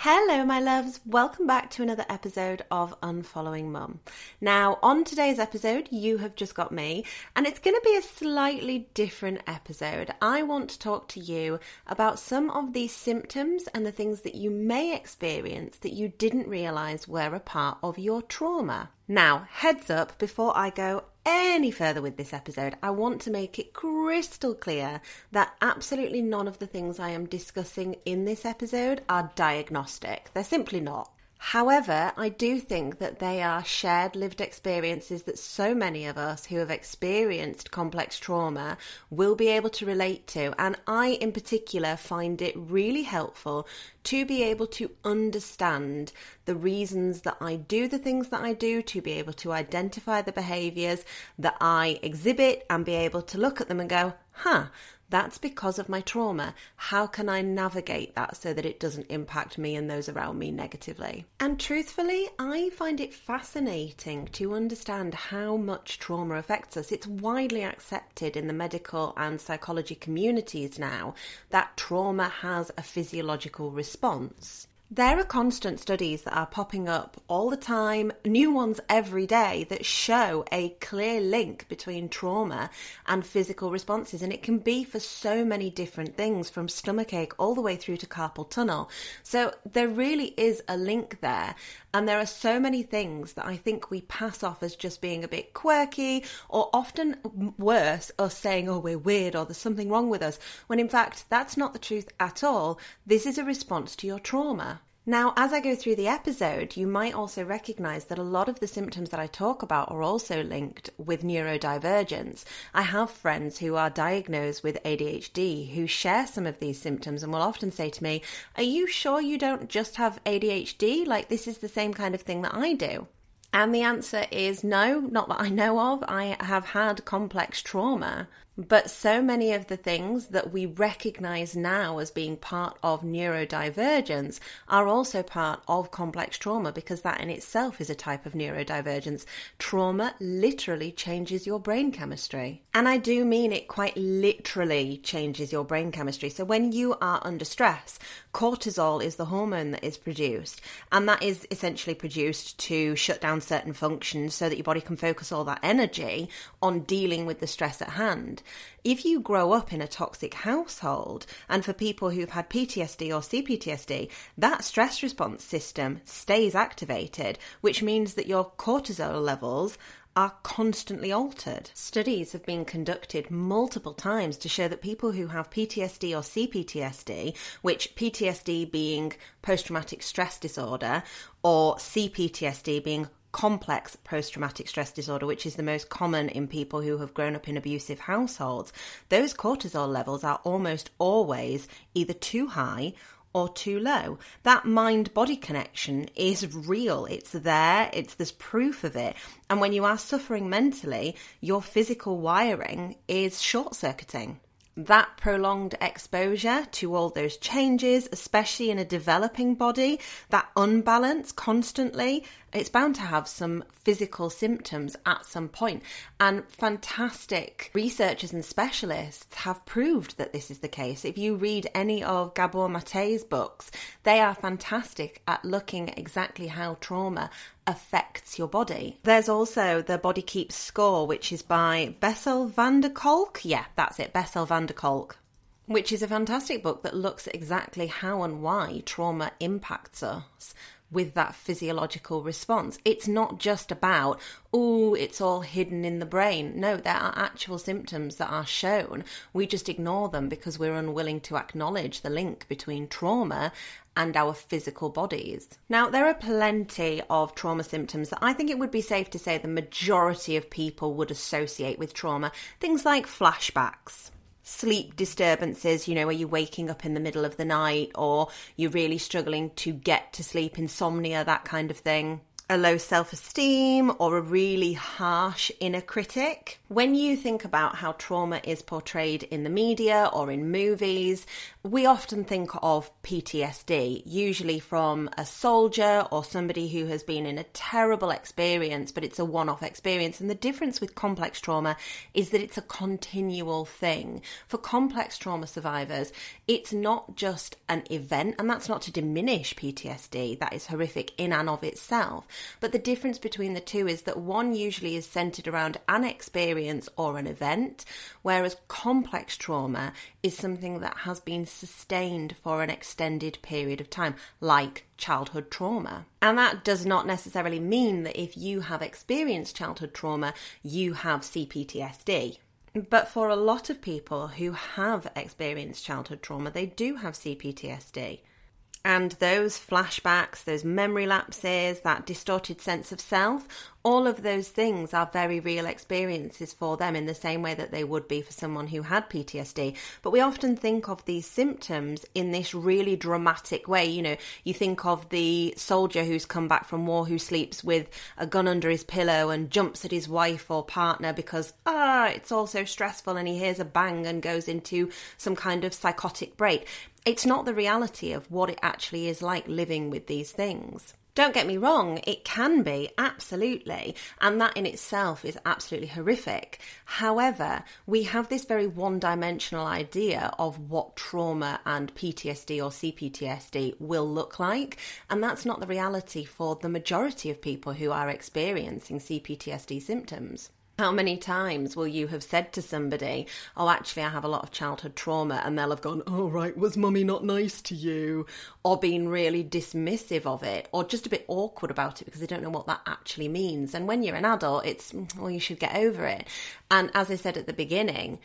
Hello, my loves. Welcome back to another episode of Unfollowing Mum. Now, on today's episode, you have just got me, and it's going to be a slightly different episode. I want to talk to you about some of these symptoms and the things that you may experience that you didn't realize were a part of your trauma. Now, heads up before I go any further with this episode, I want to make it crystal clear that absolutely none of the things I am discussing in this episode are diagnostic. They're simply not. However, I do think that they are shared lived experiences that so many of us who have experienced complex trauma will be able to relate to. And I, in particular, find it really helpful to be able to understand the reasons that I do the things that I do, to be able to identify the behaviors that I exhibit and be able to look at them and go, huh, that's because of my trauma. How can I navigate that so that it doesn't impact me and those around me negatively? And truthfully, I find it fascinating to understand how much trauma affects us. It's widely accepted in the medical and psychology communities now that trauma has a physiological response. There are constant studies that are popping up all the time, new ones every day, that show a clear link between trauma and physical responses. And it can be for so many different things, from stomachache all the way through to carpal tunnel. So there really is a link there. And there are so many things that I think we pass off as just being a bit quirky, or often worse, us saying, oh, we're weird or there's something wrong with us, when in fact that's not the truth at all. This is a response to your trauma. Now, as I go through the episode, you might also recognize that a lot of the symptoms that I talk about are also linked with neurodivergence. I have friends who are diagnosed with ADHD who share some of these symptoms and will often say to me, Are you sure you don't just have ADHD? Like, this is the same kind of thing that I do. And the answer is no, not that I know of. I have had complex trauma, but so many of the things that we recognize now as being part of neurodivergence are also part of complex trauma because that in itself is a type of neurodivergence. Trauma literally changes your brain chemistry. And I do mean it quite literally changes your brain chemistry. So when you are under stress, cortisol is the hormone that is produced, and that is essentially produced to shut down certain functions so that your body can focus all that energy on dealing with the stress at hand if you grow up in a toxic household, and for people who've had PTSD or CPTSD, that stress response system stays activated, which means that your cortisol levels are constantly altered. Studies have been conducted multiple times to show that people who have PTSD or CPTSD, which PTSD being post traumatic stress disorder or CPTSD being complex post traumatic stress disorder, which is the most common in people who have grown up in abusive households, those cortisol levels are almost always either too high or too low. That mind body connection is real. It's there. It's there's proof of it. And when you are suffering mentally, your physical wiring is short circuiting that prolonged exposure to all those changes, especially in a developing body, that unbalance constantly It's bound to have some physical symptoms at some point. And fantastic researchers and specialists have proved that this is the case. If you read any of Gabor Mate's books, they are fantastic at looking exactly how trauma affects your body. There's also the Body Keeps Score, which is by Bessel van der Kolk. Yeah, that's it, Bessel van der Kolk which is a fantastic book that looks at exactly how and why trauma impacts us with that physiological response. It's not just about, oh, it's all hidden in the brain. No, there are actual symptoms that are shown. We just ignore them because we're unwilling to acknowledge the link between trauma and our physical bodies. Now, there are plenty of trauma symptoms that I think it would be safe to say the majority of people would associate with trauma. Things like flashbacks sleep disturbances, you know, where you're waking up in the middle of the night or you're really struggling to get to sleep, insomnia, that kind of thing a low self esteem or a really harsh inner critic. When you think about how trauma is portrayed in the media or in movies, we often think of PTSD, usually from a soldier or somebody who has been in a terrible experience, but it's a one off experience. And the difference with complex trauma is that it's a continual thing. For complex trauma survivors, it's not just an event, and that's not to diminish PTSD, that is horrific in and of itself. But the difference between the two is that one usually is centered around an experience or an event, whereas complex trauma is something that has been sustained for an extended period of time, like childhood trauma. And that does not necessarily mean that if you have experienced childhood trauma, you have CPTSD. But for a lot of people who have experienced childhood trauma, they do have CPTSD. And those flashbacks, those memory lapses, that distorted sense of self, all of those things are very real experiences for them in the same way that they would be for someone who had PTSD. But we often think of these symptoms in this really dramatic way. You know, you think of the soldier who's come back from war who sleeps with a gun under his pillow and jumps at his wife or partner because, ah, it's all so stressful and he hears a bang and goes into some kind of psychotic break it's not the reality of what it actually is like living with these things. Don't get me wrong, it can be, absolutely, and that in itself is absolutely horrific. However, we have this very one dimensional idea of what trauma and PTSD or CPTSD will look like, and that's not the reality for the majority of people who are experiencing CPTSD symptoms. How many times will you have said to somebody, Oh, actually, I have a lot of childhood trauma, and they'll have gone, Oh, right, was mummy not nice to you? Or been really dismissive of it, or just a bit awkward about it because they don't know what that actually means. And when you're an adult, it's, Well, you should get over it. And as I said at the beginning,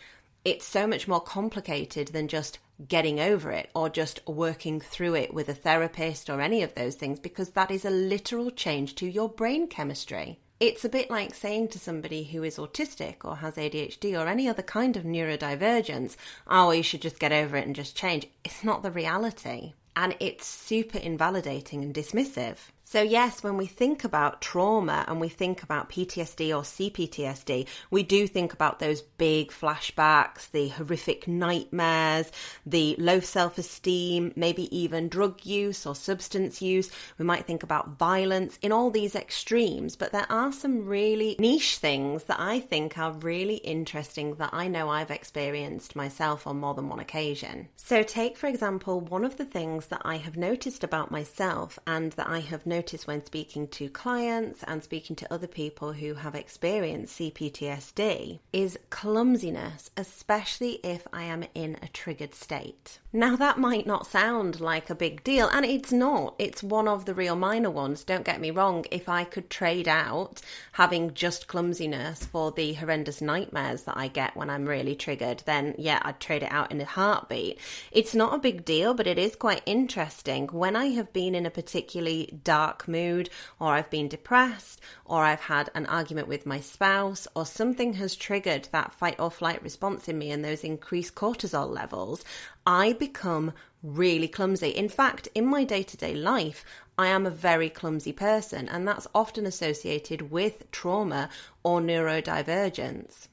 it's so much more complicated than just getting over it or just working through it with a therapist or any of those things because that is a literal change to your brain chemistry. It's a bit like saying to somebody who is autistic or has ADHD or any other kind of neurodivergence, oh, you should just get over it and just change. It's not the reality. And it's super invalidating and dismissive. So, yes, when we think about trauma and we think about PTSD or CPTSD, we do think about those big flashbacks, the horrific nightmares, the low self esteem, maybe even drug use or substance use. We might think about violence in all these extremes, but there are some really niche things that I think are really interesting that I know I've experienced myself on more than one occasion. So, take for example, one of the things that I have noticed about myself and that I have noticed when speaking to clients and speaking to other people who have experienced CPTSD is clumsiness, especially if I am in a triggered state. Now, that might not sound like a big deal, and it's not. It's one of the real minor ones. Don't get me wrong. If I could trade out having just clumsiness for the horrendous nightmares that I get when I'm really triggered, then yeah, I'd trade it out in a heartbeat. It's not a big deal, but it is quite interesting. When I have been in a particularly dark mood, or I've been depressed, or I've had an argument with my spouse, or something has triggered that fight or flight response in me and those increased cortisol levels, I become really clumsy. In fact, in my day to day life, I am a very clumsy person, and that's often associated with trauma or neurodivergence.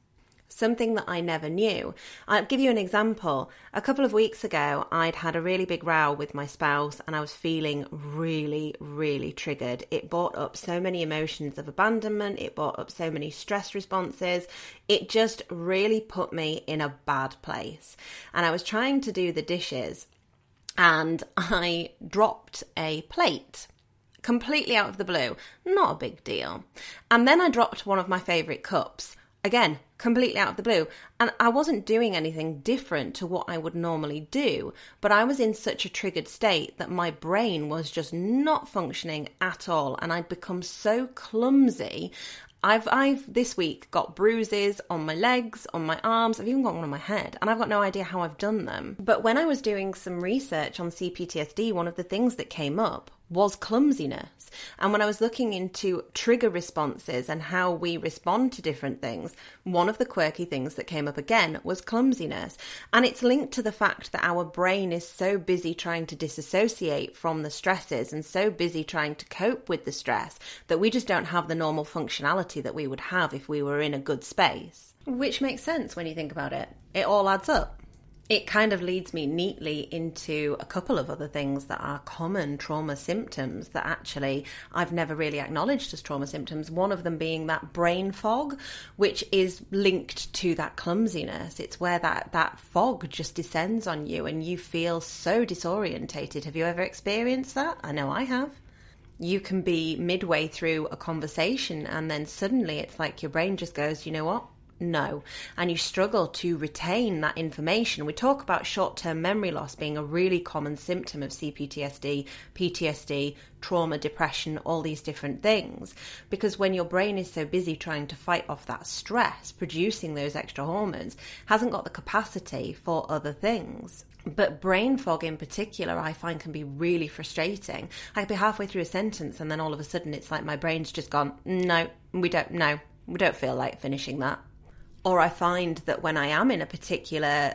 Something that I never knew. I'll give you an example. A couple of weeks ago, I'd had a really big row with my spouse and I was feeling really, really triggered. It brought up so many emotions of abandonment, it brought up so many stress responses. It just really put me in a bad place. And I was trying to do the dishes and I dropped a plate completely out of the blue. Not a big deal. And then I dropped one of my favourite cups. Again, completely out of the blue. And I wasn't doing anything different to what I would normally do, but I was in such a triggered state that my brain was just not functioning at all. And I'd become so clumsy. I've I've this week got bruises on my legs, on my arms, I've even got one on my head, and I've got no idea how I've done them. But when I was doing some research on CPTSD, one of the things that came up was clumsiness. And when I was looking into trigger responses and how we respond to different things, one of the quirky things that came up again was clumsiness. And it's linked to the fact that our brain is so busy trying to disassociate from the stresses and so busy trying to cope with the stress that we just don't have the normal functionality that we would have if we were in a good space. Which makes sense when you think about it. It all adds up it kind of leads me neatly into a couple of other things that are common trauma symptoms that actually I've never really acknowledged as trauma symptoms. One of them being that brain fog, which is linked to that clumsiness. It's where that, that fog just descends on you and you feel so disorientated. Have you ever experienced that? I know I have you can be midway through a conversation and then suddenly it's like your brain just goes, you know what? No. And you struggle to retain that information. We talk about short term memory loss being a really common symptom of CPTSD, PTSD, trauma, depression, all these different things. Because when your brain is so busy trying to fight off that stress, producing those extra hormones, hasn't got the capacity for other things. But brain fog in particular, I find can be really frustrating. I could be halfway through a sentence and then all of a sudden it's like my brain's just gone, no, we don't, no, we don't feel like finishing that or I find that when I am in a particular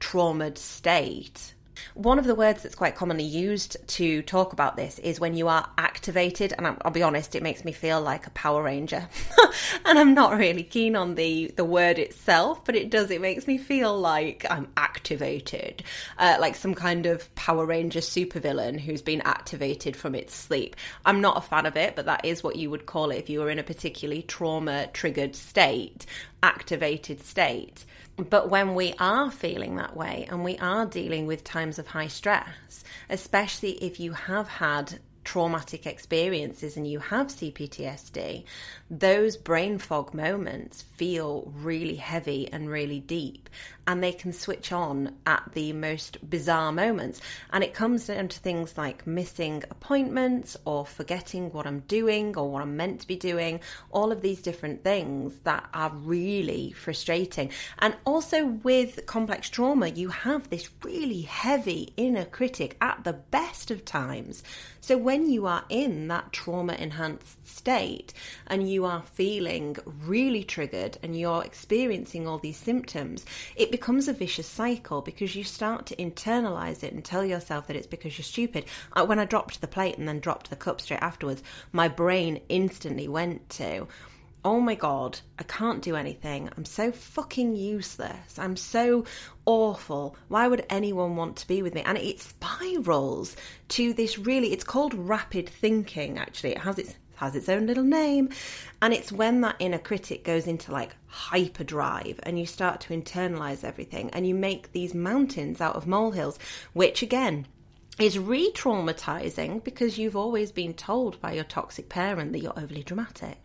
traumatized state, one of the words that's quite commonly used to talk about this is when you are activated, and I'll be honest, it makes me feel like a Power Ranger, and I'm not really keen on the the word itself, but it does. It makes me feel like I'm activated, uh, like some kind of Power Ranger supervillain who's been activated from its sleep. I'm not a fan of it, but that is what you would call it if you were in a particularly trauma triggered state, activated state. But when we are feeling that way and we are dealing with times of high stress, especially if you have had traumatic experiences and you have CPTSD, those brain fog moments feel really heavy and really deep and they can switch on at the most bizarre moments. And it comes down to things like missing appointments or forgetting what I'm doing or what I'm meant to be doing, all of these different things that are really frustrating. And also with complex trauma, you have this really heavy inner critic at the best of times. So when you are in that trauma enhanced state and you are feeling really triggered and you're experiencing all these symptoms, it becomes a vicious cycle because you start to internalize it and tell yourself that it's because you're stupid. Uh, when I dropped the plate and then dropped the cup straight afterwards, my brain instantly went to, oh my god, I can't do anything. I'm so fucking useless. I'm so awful. Why would anyone want to be with me? And it spirals to this really, it's called rapid thinking actually. It has its has its own little name. And it's when that inner critic goes into like hyperdrive and you start to internalize everything and you make these mountains out of molehills, which again, is re traumatizing because you've always been told by your toxic parent that you're overly dramatic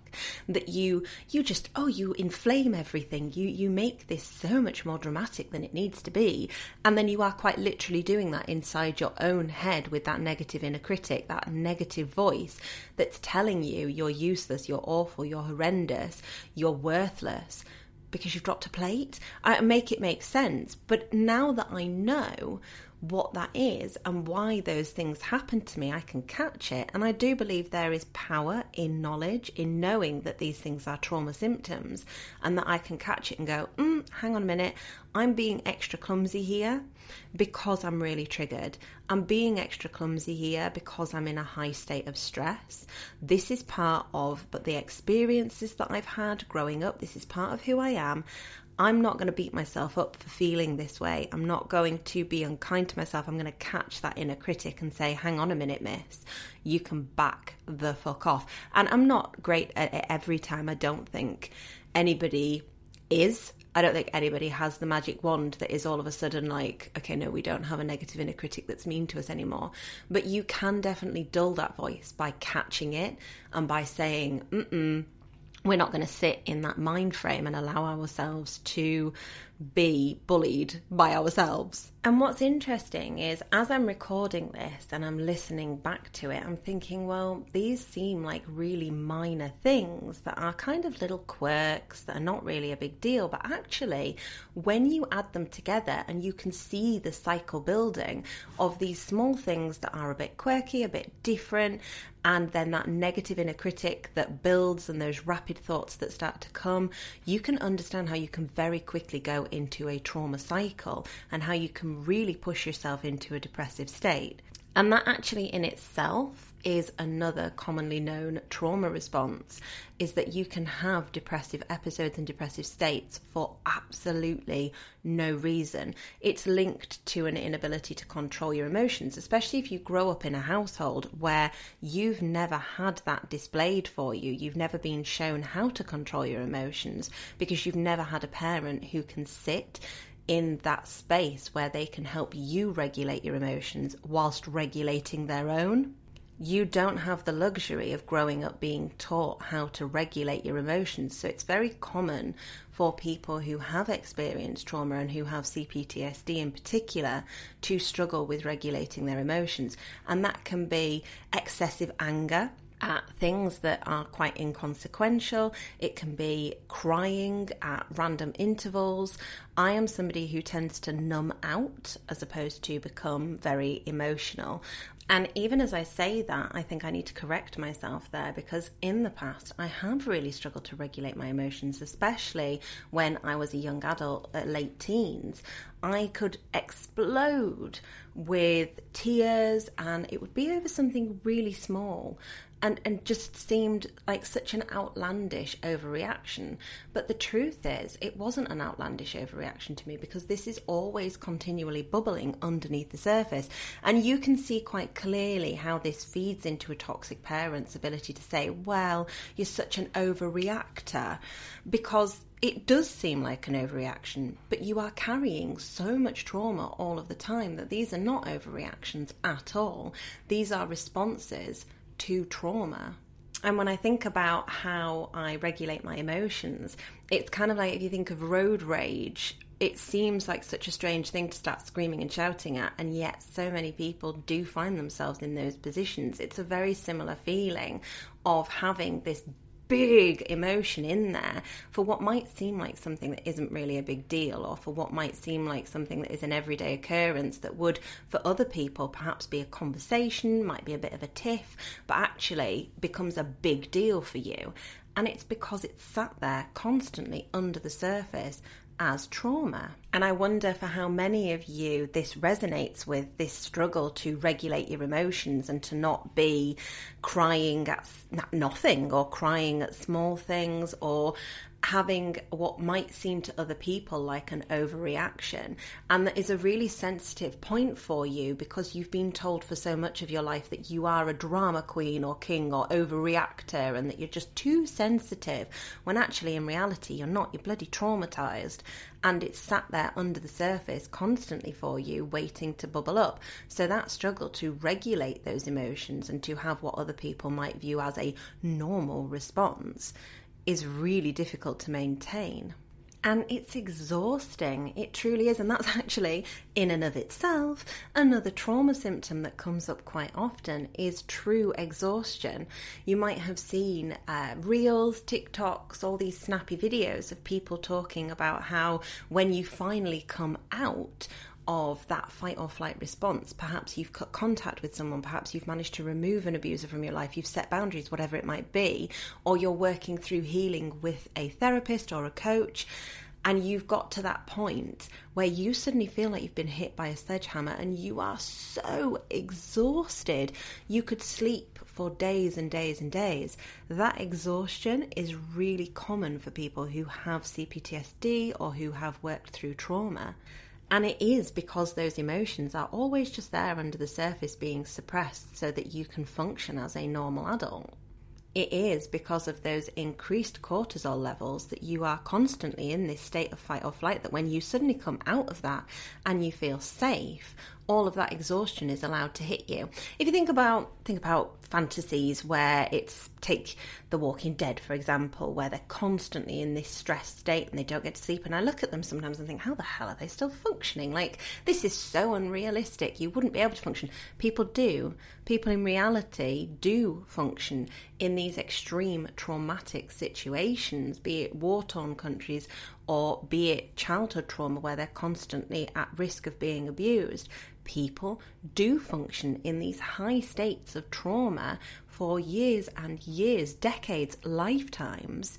that you you just oh you inflame everything. You you make this so much more dramatic than it needs to be. And then you are quite literally doing that inside your own head with that negative inner critic that negative voice that's telling you you're useless you're awful you're horrendous you're worthless because you've dropped a plate. I make it make sense. But now that I know what that is and why those things happen to me, I can catch it. And I do believe there is power in knowledge, in knowing that these things are trauma symptoms, and that I can catch it and go, mm, hang on a minute, I'm being extra clumsy here because I'm really triggered. I'm being extra clumsy here because I'm in a high state of stress. This is part of but the experiences that I've had growing up. This is part of who I am. I'm not going to beat myself up for feeling this way. I'm not going to be unkind to myself. I'm going to catch that inner critic and say, hang on a minute, miss, you can back the fuck off. And I'm not great at it every time. I don't think anybody is. I don't think anybody has the magic wand that is all of a sudden like, okay, no, we don't have a negative inner critic that's mean to us anymore. But you can definitely dull that voice by catching it and by saying, mm mm, we're not going to sit in that mind frame and allow ourselves to be bullied by ourselves. And what's interesting is as I'm recording this and I'm listening back to it, I'm thinking, well, these seem like really minor things that are kind of little quirks that are not really a big deal. But actually, when you add them together and you can see the cycle building of these small things that are a bit quirky, a bit different, and then that negative inner critic that builds and those rapid thoughts that start to come, you can understand how you can very quickly go into a trauma cycle and how you can really push yourself into a depressive state. And that actually in itself is another commonly known trauma response is that you can have depressive episodes and depressive states for absolutely no reason. It's linked to an inability to control your emotions, especially if you grow up in a household where you've never had that displayed for you. You've never been shown how to control your emotions because you've never had a parent who can sit in that space where they can help you regulate your emotions whilst regulating their own you don't have the luxury of growing up being taught how to regulate your emotions. So it's very common for people who have experienced trauma and who have CPTSD in particular to struggle with regulating their emotions. And that can be excessive anger at things that are quite inconsequential. It can be crying at random intervals. I am somebody who tends to numb out as opposed to become very emotional. And even as I say that, I think I need to correct myself there because in the past I have really struggled to regulate my emotions, especially when I was a young adult at late teens. I could explode with tears and it would be over something really small and, and just seemed like such an outlandish overreaction. But the truth is, it wasn't an outlandish overreaction to me because this is always continually bubbling underneath the surface. And you can see quite clearly how this feeds into a toxic parent's ability to say, well, you're such an overreactor because it does seem like an overreaction, but you are carrying so much trauma all of the time that these are not overreactions at all. These are responses to trauma. And when I think about how I regulate my emotions, it's kind of like if you think of road rage, it seems like such a strange thing to start screaming and shouting at, and yet so many people do find themselves in those positions. It's a very similar feeling of having this big emotion in there for what might seem like something that isn't really a big deal, or for what might seem like something that is an everyday occurrence that would, for other people, perhaps be a conversation, might be a bit of a tiff, but actually becomes a big deal for you. And it's because it's sat there constantly under the surface as trauma. And I wonder for how many of you this resonates with this struggle to regulate your emotions and to not be crying at nothing or crying at small things or having what might seem to other people like an overreaction. And that is a really sensitive point for you because you've been told for so much of your life that you are a drama queen or king or overreactor and that you're just too sensitive when actually in reality you're not. You're bloody traumatized and it's sat there under the surface constantly for you, waiting to bubble up. So that struggle to regulate those emotions and to have what other people might view as a normal response is really difficult to maintain. And it's exhausting. It truly is. And that's actually, in and of itself, another trauma symptom that comes up quite often is true exhaustion. You might have seen uh, reels, TikToks, all these snappy videos of people talking about how when you finally come out of that fight or flight response. Perhaps you've cut contact with someone, perhaps you've managed to remove an abuser from your life, you've set boundaries, whatever it might be, or you're working through healing with a therapist or a coach. and you've got to that point where you suddenly feel like you've been hit by a sledgehammer and you are so exhausted you could sleep for days and days and days. That exhaustion is really common for people who have CPTSD or who have worked through trauma. And it is because those emotions are always just there under the surface being suppressed so that you can function as a normal adult it is because of those increased cortisol levels that you are constantly in this state of fight or flight that when you suddenly come out of that and you feel safe all of that exhaustion is allowed to hit you. If you think about think about fantasies where it's take The Walking Dead for example, where they're constantly in this stressed state and they don't get to sleep, and I look at them sometimes and think, how the hell are they still functioning? Like this is so unrealistic. You wouldn't be able to function. People do. People in reality do function in these extreme traumatic situations, be it war torn countries or be it childhood trauma where they're constantly at risk of being abused people do function in these high states of trauma for years and years, decades, lifetimes.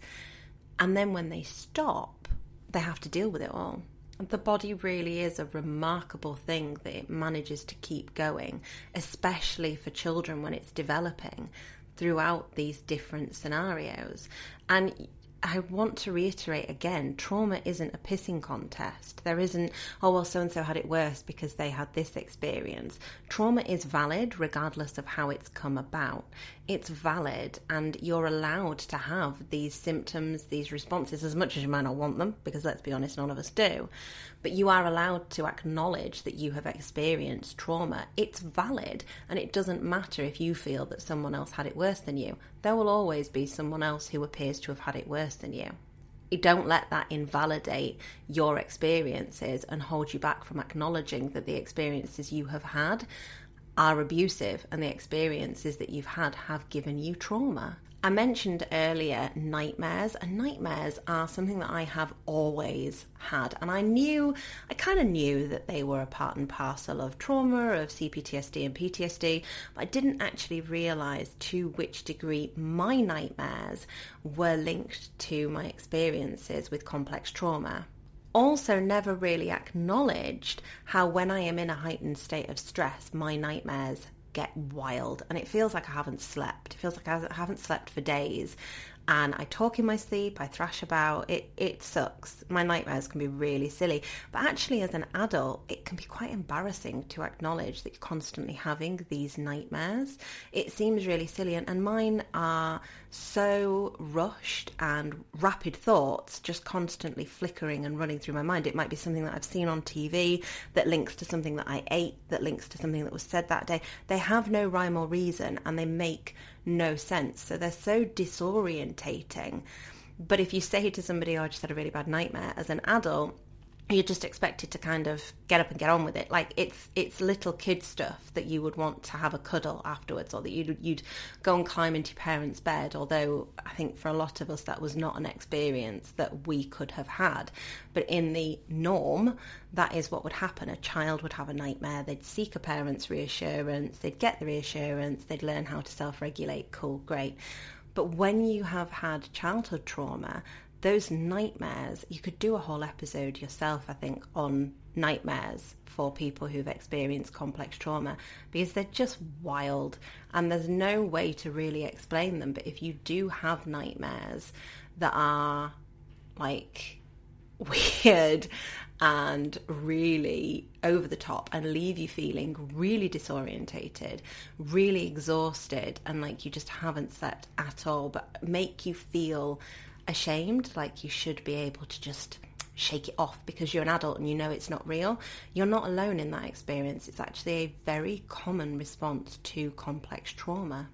And then when they stop, they have to deal with it all. The body really is a remarkable thing that it manages to keep going, especially for children when it's developing throughout these different scenarios. And I want to reiterate again trauma isn't a pissing contest. There isn't, oh, well, so and so had it worse because they had this experience. Trauma is valid regardless of how it's come about. It's valid, and you're allowed to have these symptoms, these responses, as much as you might not want them, because let's be honest, none of us do. But you are allowed to acknowledge that you have experienced trauma. It's valid, and it doesn't matter if you feel that someone else had it worse than you. There will always be someone else who appears to have had it worse than you. You don't let that invalidate your experiences and hold you back from acknowledging that the experiences you have had are abusive and the experiences that you've had have given you trauma. I mentioned earlier nightmares, and nightmares are something that I have always had. And I knew, I kind of knew that they were a part and parcel of trauma, of CPTSD and PTSD, but I didn't actually realize to which degree my nightmares were linked to my experiences with complex trauma also never really acknowledged how when I am in a heightened state of stress, my nightmares get wild and it feels like I haven't slept. It feels like I haven't slept for days and I talk in my sleep, I thrash about. It it sucks. My nightmares can be really silly, but actually as an adult, it can be quite embarrassing to acknowledge that you're constantly having these nightmares. It seems really silly and, and mine are so rushed and rapid thoughts just constantly flickering and running through my mind. It might be something that I've seen on TV that links to something that I ate, that links to something that was said that day. They have no rhyme or reason and they make no sense. So they're so disorientating. But if you say to somebody, oh, I just had a really bad nightmare as an adult, you're just expected to kind of get up and get on with it. Like it's it's little kid stuff that you would want to have a cuddle afterwards, or that you'd you'd go and climb into your parents' bed. Although I think for a lot of us that was not an experience that we could have had. But in the norm, that is what would happen. A child would have a nightmare. They'd seek a parent's reassurance. They'd get the reassurance. They'd learn how to self-regulate. Cool, great. But when you have had childhood trauma, those nightmares, you could do a whole episode yourself, I think, on nightmares for people who've experienced complex trauma because they're just wild and there's no way to really explain them. But if you do have nightmares that are like weird and really over the top and leave you feeling really disorientated, really exhausted, and like you just haven't slept at all, but make you feel ashamed, like you should be able to just shake it off because you're an adult and you know it's not real. You're not alone in that experience. It's actually a very common response to complex trauma.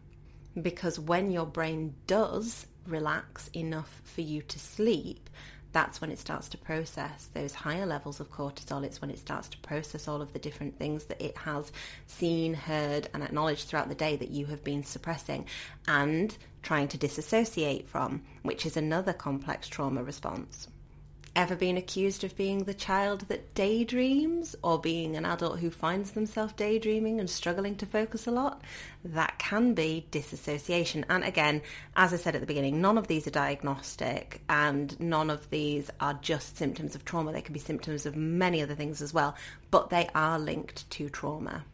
Because when your brain does relax enough for you to sleep, that's when it starts to process those higher levels of cortisol. It's when it starts to process all of the different things that it has seen, heard, and acknowledged throughout the day that you have been suppressing and trying to disassociate from, which is another complex trauma response. Ever been accused of being the child that daydreams or being an adult who finds themselves daydreaming and struggling to focus a lot? That can be disassociation. And again, as I said at the beginning, none of these are diagnostic and none of these are just symptoms of trauma. They can be symptoms of many other things as well, but they are linked to trauma.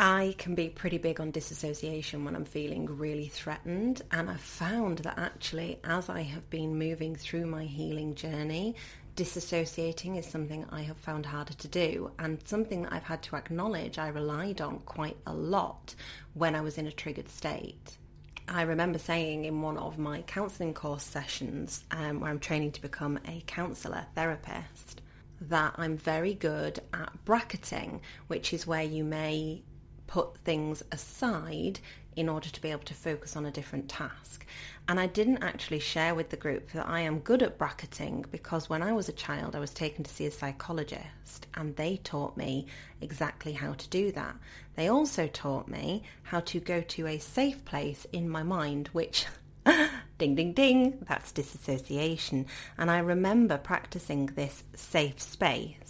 I can be pretty big on disassociation when I'm feeling really threatened, and I've found that actually, as I have been moving through my healing journey, disassociating is something I have found harder to do, and something that I've had to acknowledge I relied on quite a lot when I was in a triggered state. I remember saying in one of my counselling course sessions, um, where I'm training to become a counsellor therapist, that I'm very good at bracketing, which is where you may put things aside in order to be able to focus on a different task. And I didn't actually share with the group that I am good at bracketing because when I was a child, I was taken to see a psychologist and they taught me exactly how to do that. They also taught me how to go to a safe place in my mind, which ding ding ding that's disassociation and i remember practicing this safe space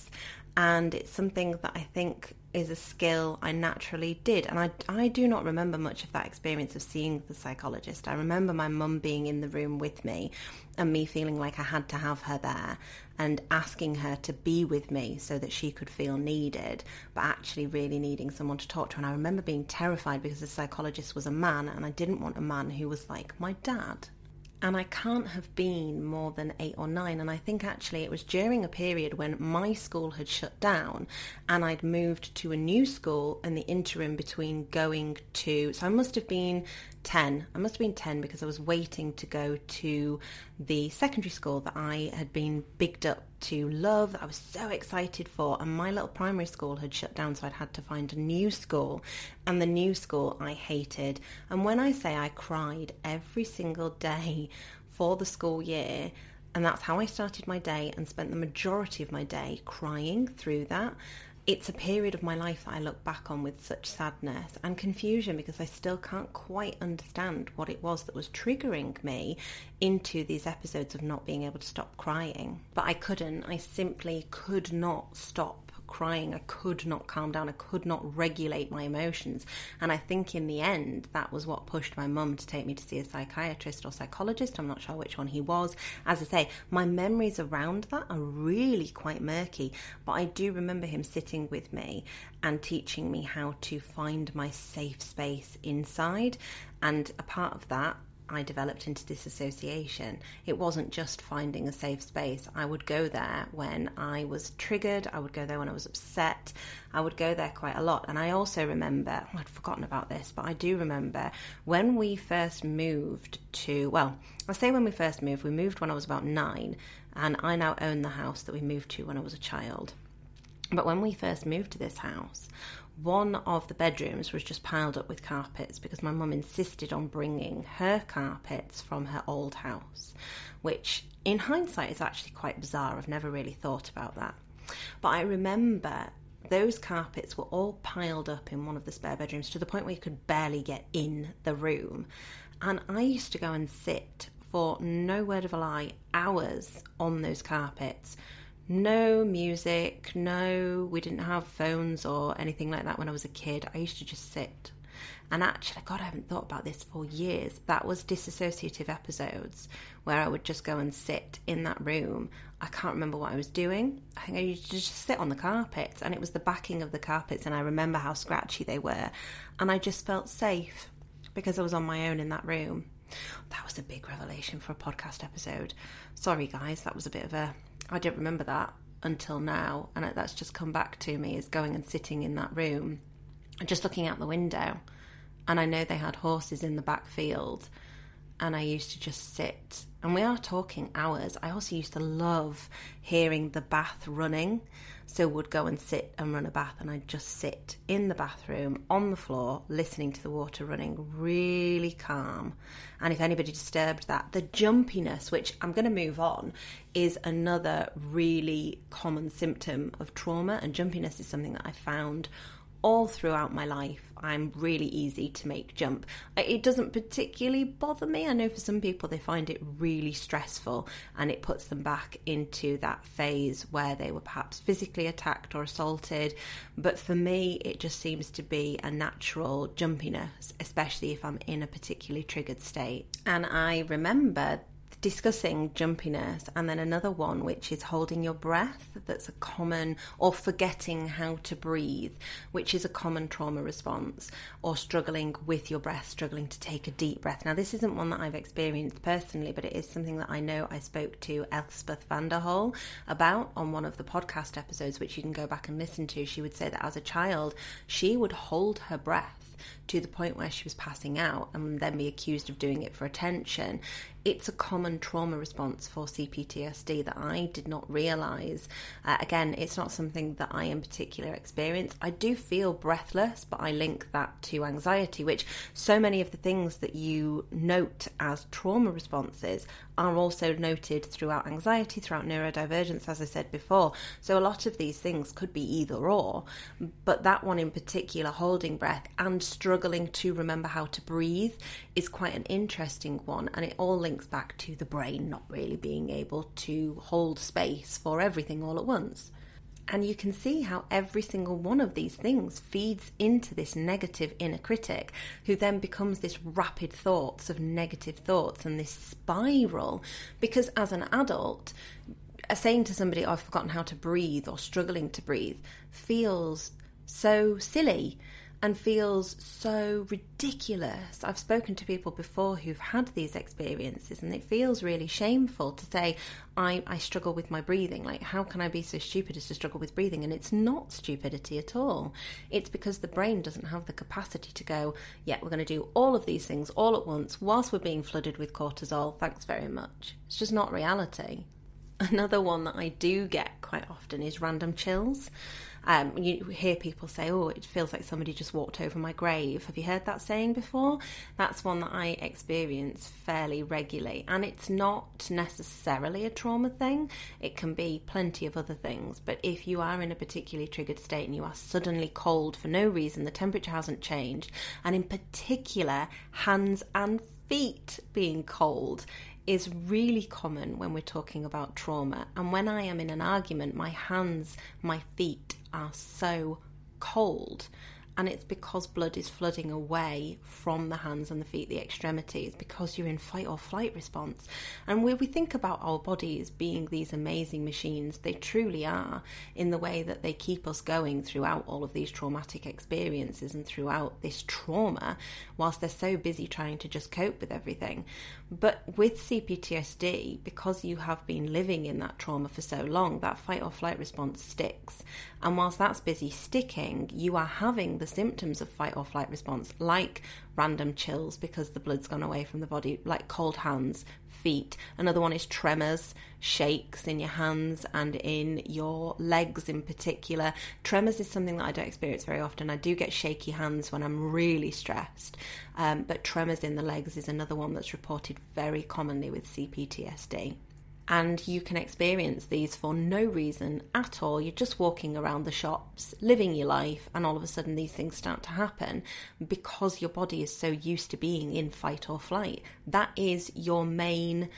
and it's something that i think is a skill I naturally did. And I, I do not remember much of that experience of seeing the psychologist. I remember my mum being in the room with me and me feeling like I had to have her there and asking her to be with me so that she could feel needed, but actually really needing someone to talk to. And I remember being terrified because the psychologist was a man and I didn't want a man who was like my dad and I can't have been more than eight or nine. And I think actually it was during a period when my school had shut down and I'd moved to a new school in the interim between going to, so I must have been 10. I must have been 10 because I was waiting to go to the secondary school that I had been bigged up to love, that I was so excited for. And my little primary school had shut down, so I'd had to find a new school. And the new school I hated. And when I say I cried every single day for the school year, and that's how I started my day and spent the majority of my day crying through that it's a period of my life that I look back on with such sadness and confusion because I still can't quite understand what it was that was triggering me into these episodes of not being able to stop crying. But I couldn't, I simply could not stop crying. I could not calm down. I could not regulate my emotions. And I think in the end, that was what pushed my mum to take me to see a psychiatrist or psychologist. I'm not sure which one he was. As I say, my memories around that are really quite murky. But I do remember him sitting with me and teaching me how to find my safe space inside. And a part of that I developed into disassociation. It wasn't just finding a safe space. I would go there when I was triggered, I would go there when I was upset, I would go there quite a lot. And I also remember, oh, I'd forgotten about this, but I do remember when we first moved to, well, I say when we first moved, we moved when I was about nine, and I now own the house that we moved to when I was a child. But when we first moved to this house, one of the bedrooms was just piled up with carpets because my mum insisted on bringing her carpets from her old house, which in hindsight is actually quite bizarre. I've never really thought about that. But I remember those carpets were all piled up in one of the spare bedrooms to the point where you could barely get in the room. And I used to go and sit for no word of a lie hours on those carpets no music, no, we didn't have phones or anything like that when I was a kid. I used to just sit. And actually, God, I haven't thought about this for years. That was disassociative episodes where I would just go and sit in that room. I can't remember what I was doing. I think I used to just sit on the carpets, and it was the backing of the carpets, and I remember how scratchy they were. And I just felt safe because I was on my own in that room. That was a big revelation for a podcast episode. Sorry, guys, that was a bit of a I don't remember that until now, and that's just come back to me is going and sitting in that room and just looking out the window. And I know they had horses in the back field, and I used to just sit. And we are talking hours. I also used to love hearing the bath running so would go and sit and run a bath and I'd just sit in the bathroom on the floor listening to the water running really calm. And if anybody disturbed that the jumpiness which I'm going to move on is another really common symptom of trauma and jumpiness is something that I found all throughout my life, I'm really easy to make jump. It doesn't particularly bother me. I know for some people they find it really stressful and it puts them back into that phase where they were perhaps physically attacked or assaulted. But for me, it just seems to be a natural jumpiness, especially if I'm in a particularly triggered state. And I remember discussing jumpiness, and then another one which is holding your breath. That's a common, or forgetting how to breathe, which is a common trauma response, or struggling with your breath, struggling to take a deep breath. Now, this isn't one that I've experienced personally, but it is something that I know I spoke to Elspeth Vanderhol about on one of the podcast episodes, which you can go back and listen to. She would say that as a child, she would hold her breath to the point where she was passing out and then be accused of doing it for attention. It's a common trauma response for CPTSD that I did not realise. Uh, again, it's not something that I in particular experience. I do feel breathless, but I link that to anxiety, which so many of the things that you note as trauma responses are also noted throughout anxiety, throughout neurodivergence, as I said before. So a lot of these things could be either or, but that one in particular, holding breath and struggling to remember how to breathe, is quite an interesting one. And it all links back to the brain not really being able to hold space for everything all at once. And you can see how every single one of these things feeds into this negative inner critic, who then becomes this rapid thoughts of negative thoughts and this spiral. Because as an adult, saying to somebody, oh, I've forgotten how to breathe or struggling to breathe, feels so silly and feels so ridiculous. I've spoken to people before who've had these experiences, and it feels really shameful to say, I, I struggle with my breathing. Like, how can I be so stupid as to struggle with breathing? And it's not stupidity at all. It's because the brain doesn't have the capacity to go, yeah, we're going to do all of these things all at once whilst we're being flooded with cortisol. Thanks very much. It's just not reality. Another one that I do get quite often is random chills. Um, you hear people say, "Oh, it feels like somebody just walked over my grave." Have you heard that saying before? That's one that I experience fairly regularly, and it's not necessarily a trauma thing. It can be plenty of other things. But if you are in a particularly triggered state and you are suddenly cold for no reason, the temperature hasn't changed, and in particular, hands and feet being cold is really common when we're talking about trauma. And when I am in an argument, my hands, my feet are so cold and it's because blood is flooding away from the hands and the feet, the extremities, because you're in fight or flight response. And where we think about our bodies being these amazing machines, they truly are in the way that they keep us going throughout all of these traumatic experiences and throughout this trauma, whilst they're so busy trying to just cope with everything. But with CPTSD, because you have been living in that trauma for so long, that fight or flight response sticks. And whilst that's busy sticking, you are having the symptoms of fight or flight response, like random chills because the blood's gone away from the body, like cold hands, feet. Another one is tremors, shakes in your hands and in your legs in particular. Tremors is something that I don't experience very often. I do get shaky hands when I'm really stressed, um, but tremors in the legs is another one that's reported very commonly with CPTSD and you can experience these for no reason at all. You're just walking around the shops, living your life, and all of a sudden these things start to happen because your body is so used to being in fight or flight. That is your main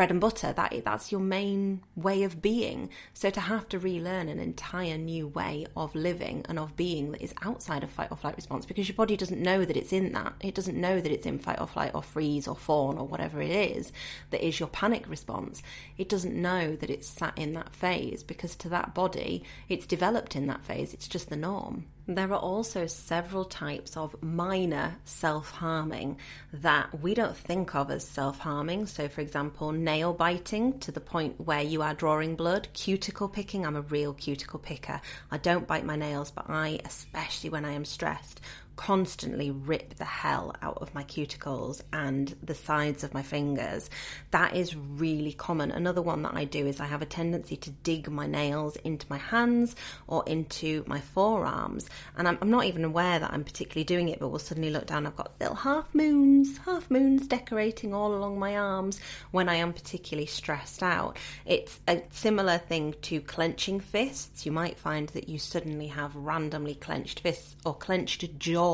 bread and butter. That that's your main way of being. So to have to relearn an entire new way of living and of being that is outside of fight or flight response because your body doesn't know that it's in that. It doesn't know that it's in fight or flight or freeze or fawn or whatever it is that is your panic response. It doesn't know that it's sat in that phase because to that body, it's developed in that phase. It's just the norm. There are also several types of minor self harming that we don't think of as self harming. So, for example, nail biting to the point where you are drawing blood, cuticle picking. I'm a real cuticle picker. I don't bite my nails, but I, especially when I am stressed, constantly rip the hell out of my cuticles and the sides of my fingers. That is really common. Another one that I do is I have a tendency to dig my nails into my hands or into my forearms. And I'm, I'm not even aware that I'm particularly doing it, but will suddenly look down. I've got little half moons, half moons decorating all along my arms when I am particularly stressed out. It's a similar thing to clenching fists. You might find that you suddenly have randomly clenched fists or clenched jaw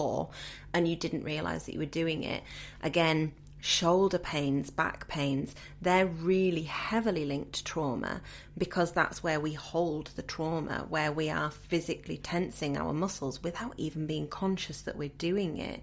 and you didn't realize that you were doing it. Again, shoulder pains, back pains, they're really heavily linked to trauma because that's where we hold the trauma, where we are physically tensing our muscles without even being conscious that we're doing it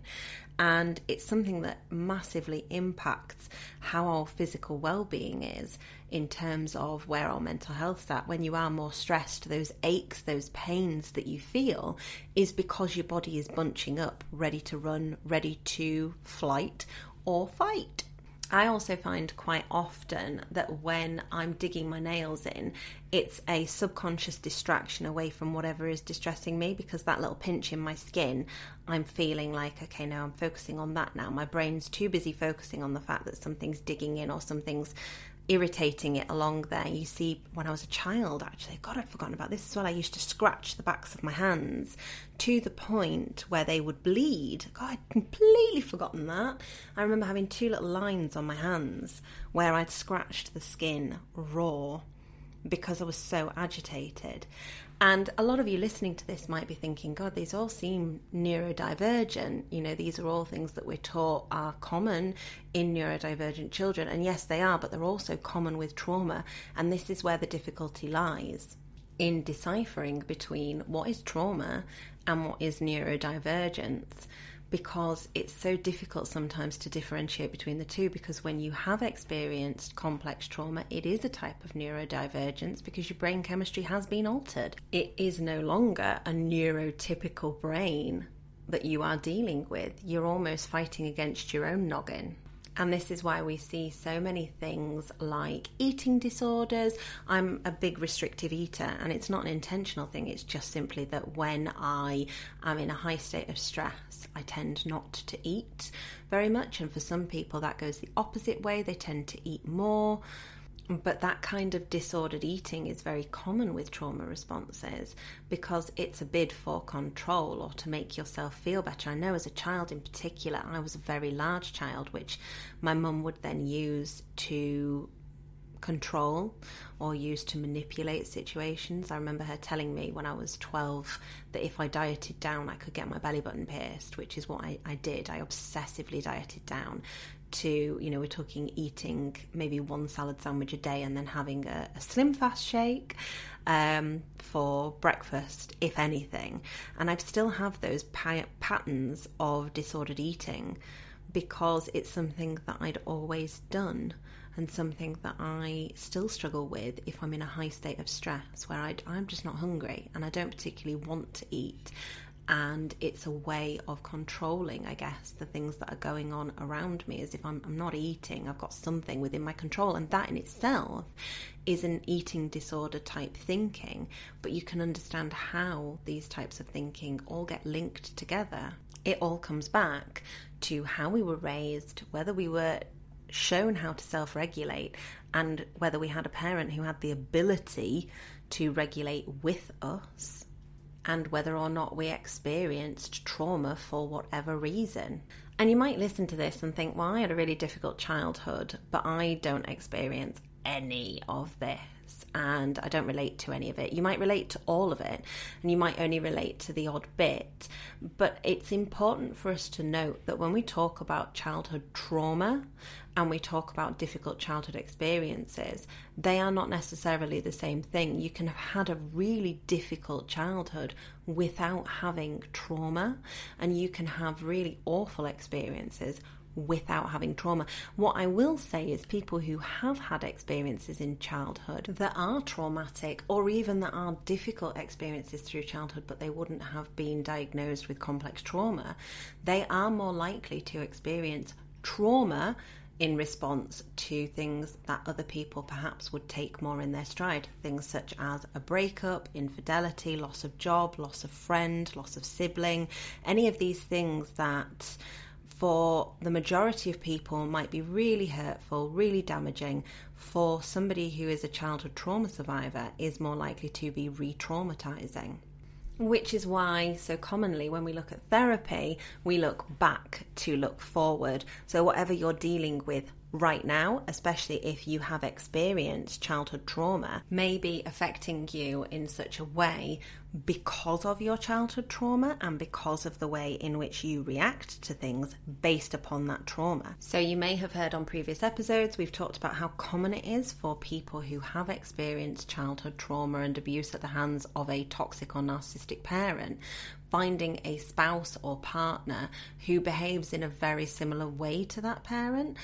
and it's something that massively impacts how our physical well-being is in terms of where our mental health's at when you are more stressed those aches those pains that you feel is because your body is bunching up ready to run ready to flight or fight I also find quite often that when I'm digging my nails in, it's a subconscious distraction away from whatever is distressing me because that little pinch in my skin, I'm feeling like, okay, now I'm focusing on that now. My brain's too busy focusing on the fact that something's digging in or something's irritating it along there. You see, when I was a child, actually, God, I'd forgotten about this as well. I used to scratch the backs of my hands to the point where they would bleed. God, I'd completely forgotten that. I remember having two little lines on my hands where I'd scratched the skin raw because I was so agitated. And a lot of you listening to this might be thinking, God, these all seem neurodivergent. You know, these are all things that we're taught are common in neurodivergent children. And yes, they are, but they're also common with trauma. And this is where the difficulty lies in deciphering between what is trauma and what is neurodivergence because it's so difficult sometimes to differentiate between the two because when you have experienced complex trauma, it is a type of neurodivergence because your brain chemistry has been altered. It is no longer a neurotypical brain that you are dealing with. You're almost fighting against your own noggin. And this is why we see so many things like eating disorders. I'm a big restrictive eater, and it's not an intentional thing, it's just simply that when I am in a high state of stress, I tend not to eat very much. And for some people, that goes the opposite way, they tend to eat more. But that kind of disordered eating is very common with trauma responses because it's a bid for control or to make yourself feel better. I know as a child in particular, I was a very large child, which my mum would then use to control or use to manipulate situations. I remember her telling me when I was 12 that if I dieted down, I could get my belly button pierced, which is what I, I did. I obsessively dieted down to, you know, we're talking eating maybe one salad sandwich a day and then having a, a slim fast shake um, for breakfast, if anything. And I still have those pa- patterns of disordered eating because it's something that I'd always done and something that I still struggle with if I'm in a high state of stress where I, I'm just not hungry and I don't particularly want to eat and it's a way of controlling i guess the things that are going on around me as if I'm, I'm, not eating. I've got something within my control and that in itself is an eating disorder type thinking. But you can understand how these types of thinking all get linked together. It all comes back to how we were raised whether we were shown how to self-regulate and whether we had a parent who had the ability to regulate with us and whether or not we experienced trauma for whatever reason. And you might listen to this and think, well, I had a really difficult childhood, but I don't experience any of this and I don't relate to any of it. You might relate to all of it, and you might only relate to the odd bit. But it's important for us to note that when we talk about childhood trauma and we talk about difficult childhood experiences, they are not necessarily the same thing. You can have had a really difficult childhood without having trauma, and you can have really awful experiences without having trauma. What I will say is people who have had experiences in childhood that are traumatic or even that are difficult experiences through childhood but they wouldn't have been diagnosed with complex trauma, they are more likely to experience trauma in response to things that other people perhaps would take more in their stride. Things such as a breakup, infidelity, loss of job, loss of friend, loss of sibling, any of these things that for the majority of people might be really hurtful, really damaging. For somebody who is a childhood trauma survivor, is more likely to be re traumatizing. Which is why, so commonly, when we look at therapy, we look back to look forward. So, whatever you're dealing with right now, especially if you have experienced childhood trauma, may be affecting you in such a way because of your childhood trauma and because of the way in which you react to things based upon that trauma. So, you may have heard on previous episodes, we've talked about how common it is for people who have experienced childhood trauma and abuse at the hands of a toxic or narcissistic parent finding a spouse or partner who behaves in a very similar way to that parent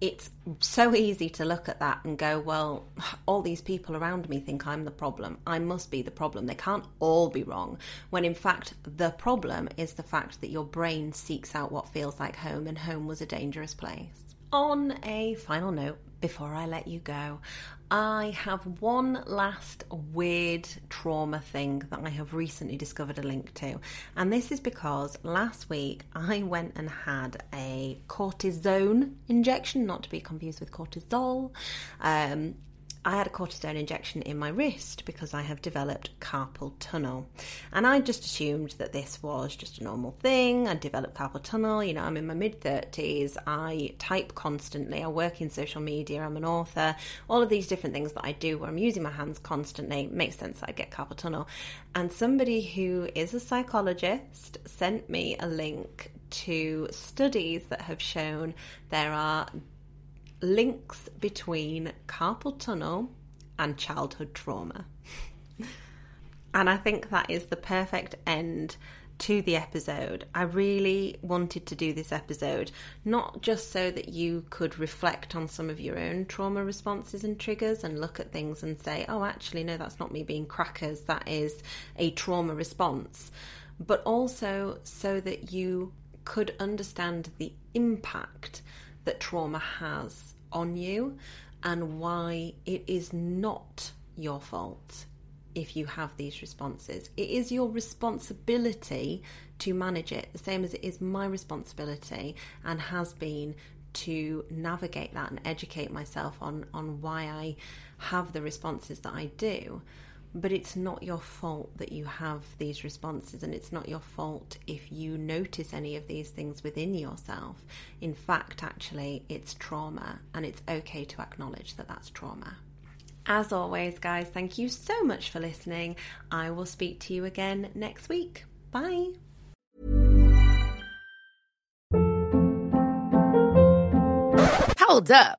it's so easy to look at that and go, well, all these people around me think I'm the problem. I must be the problem. They can't all be wrong. When in fact, the problem is the fact that your brain seeks out what feels like home, and home was a dangerous place. On a final note, before I let you go, I have one last weird trauma thing that I have recently discovered a link to. And this is because last week I went and had a cortisone injection, not to be confused with cortisol. Um, I had a cortisone injection in my wrist because I have developed carpal tunnel. And I just assumed that this was just a normal thing. I developed carpal tunnel, you know, I'm in my mid 30s, I type constantly, I work in social media, I'm an author, all of these different things that I do where I'm using my hands constantly. makes sense that I get carpal tunnel. And somebody who is a psychologist sent me a link to studies that have shown there are links between carpal tunnel and childhood trauma. and I think that is the perfect end to the episode. I really wanted to do this episode not just so that you could reflect on some of your own trauma responses and triggers and look at things and say, oh, actually, no, that's not me being crackers, that is a trauma response, but also so that you could understand the impact that trauma has on you and why it is not your fault if you have these responses. It is your responsibility to manage it, the same as it is my responsibility and has been to navigate that and educate myself on, on why I have the responses that I do but it's not your fault that you have these responses, and it's not your fault if you notice any of these things within yourself. In fact, actually, it's trauma, and it's okay to acknowledge that that's trauma. As always, guys, thank you so much for listening. I will speak to you again next week. Bye. Hold up.